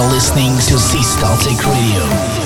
listening to C Static Radio.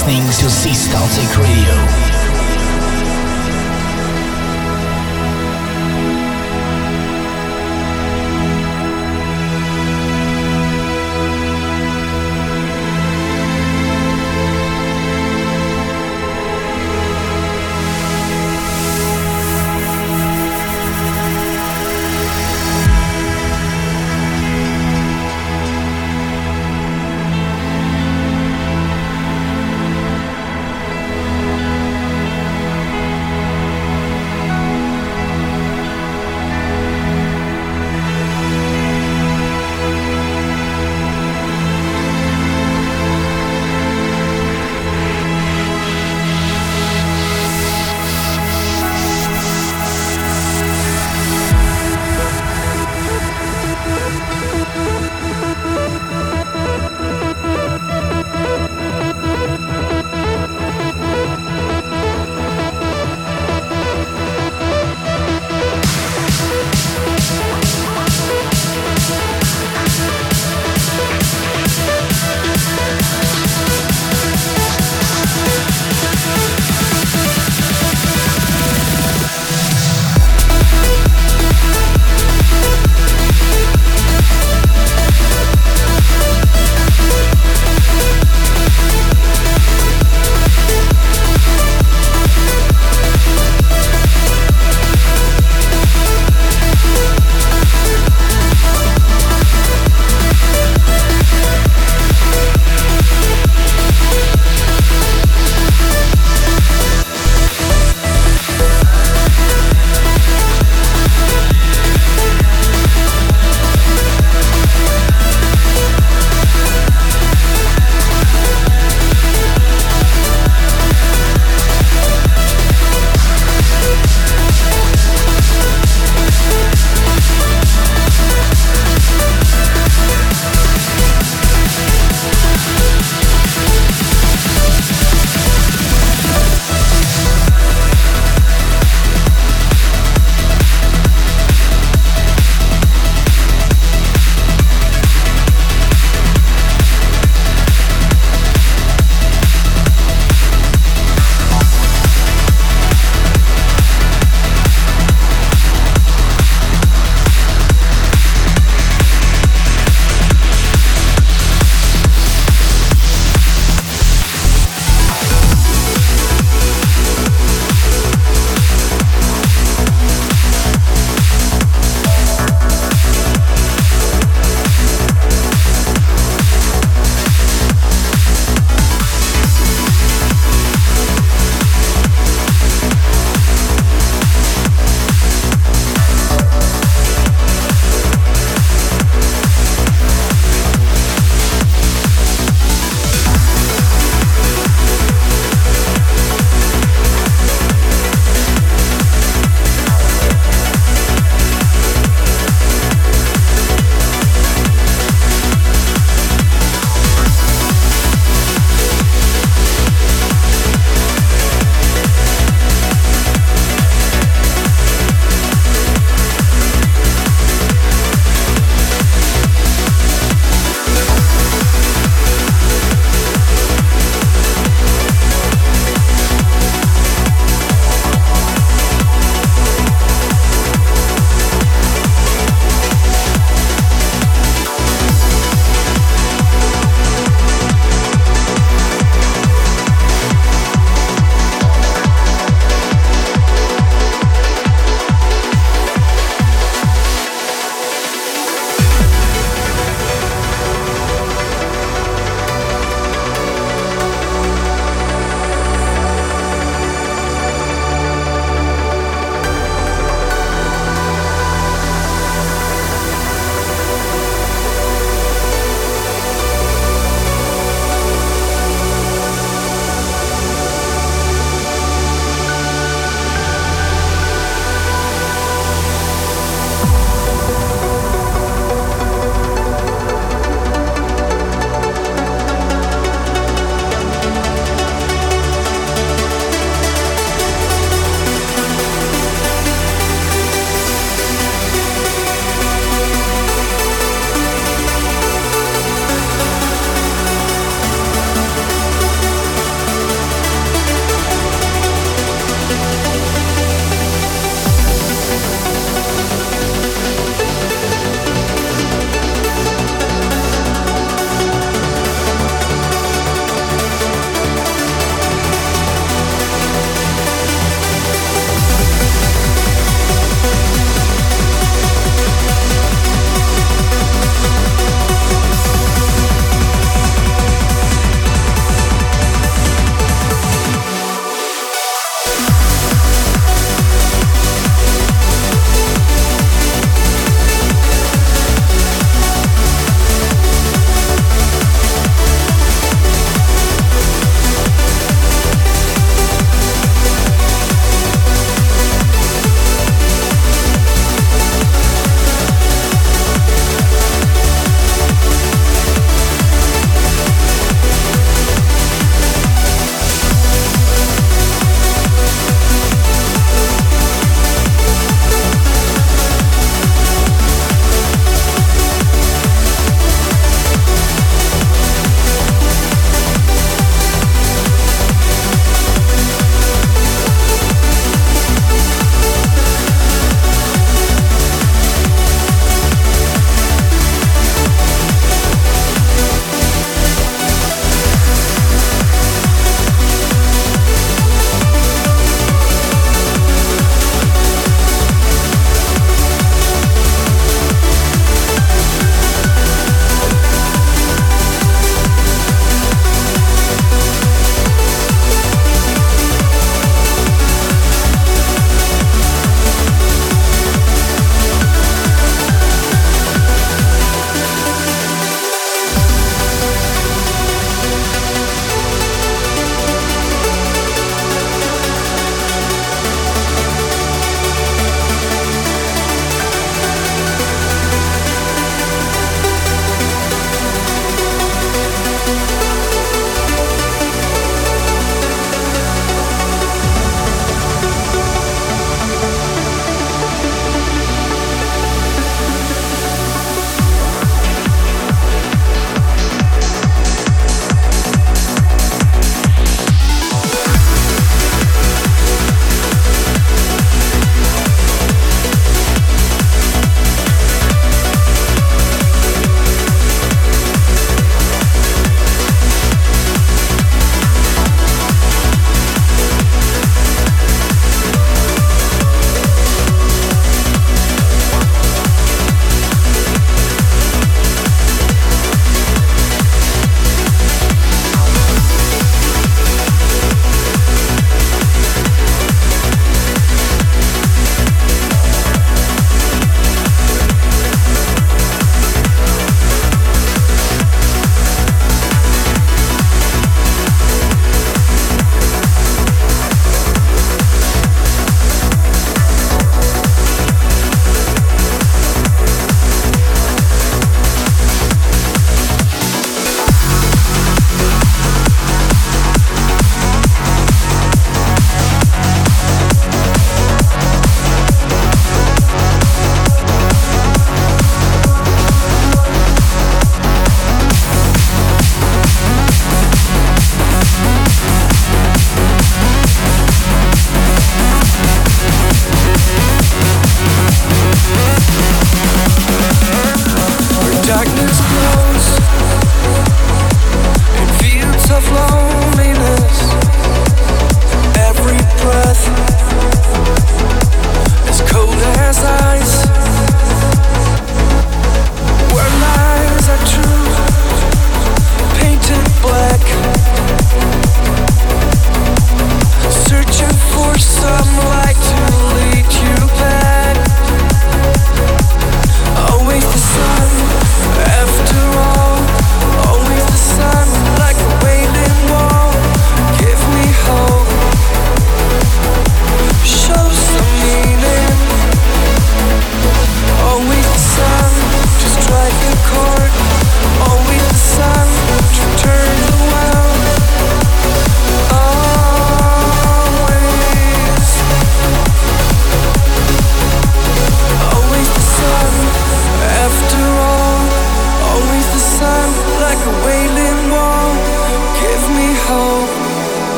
Listening to Systolic Radio.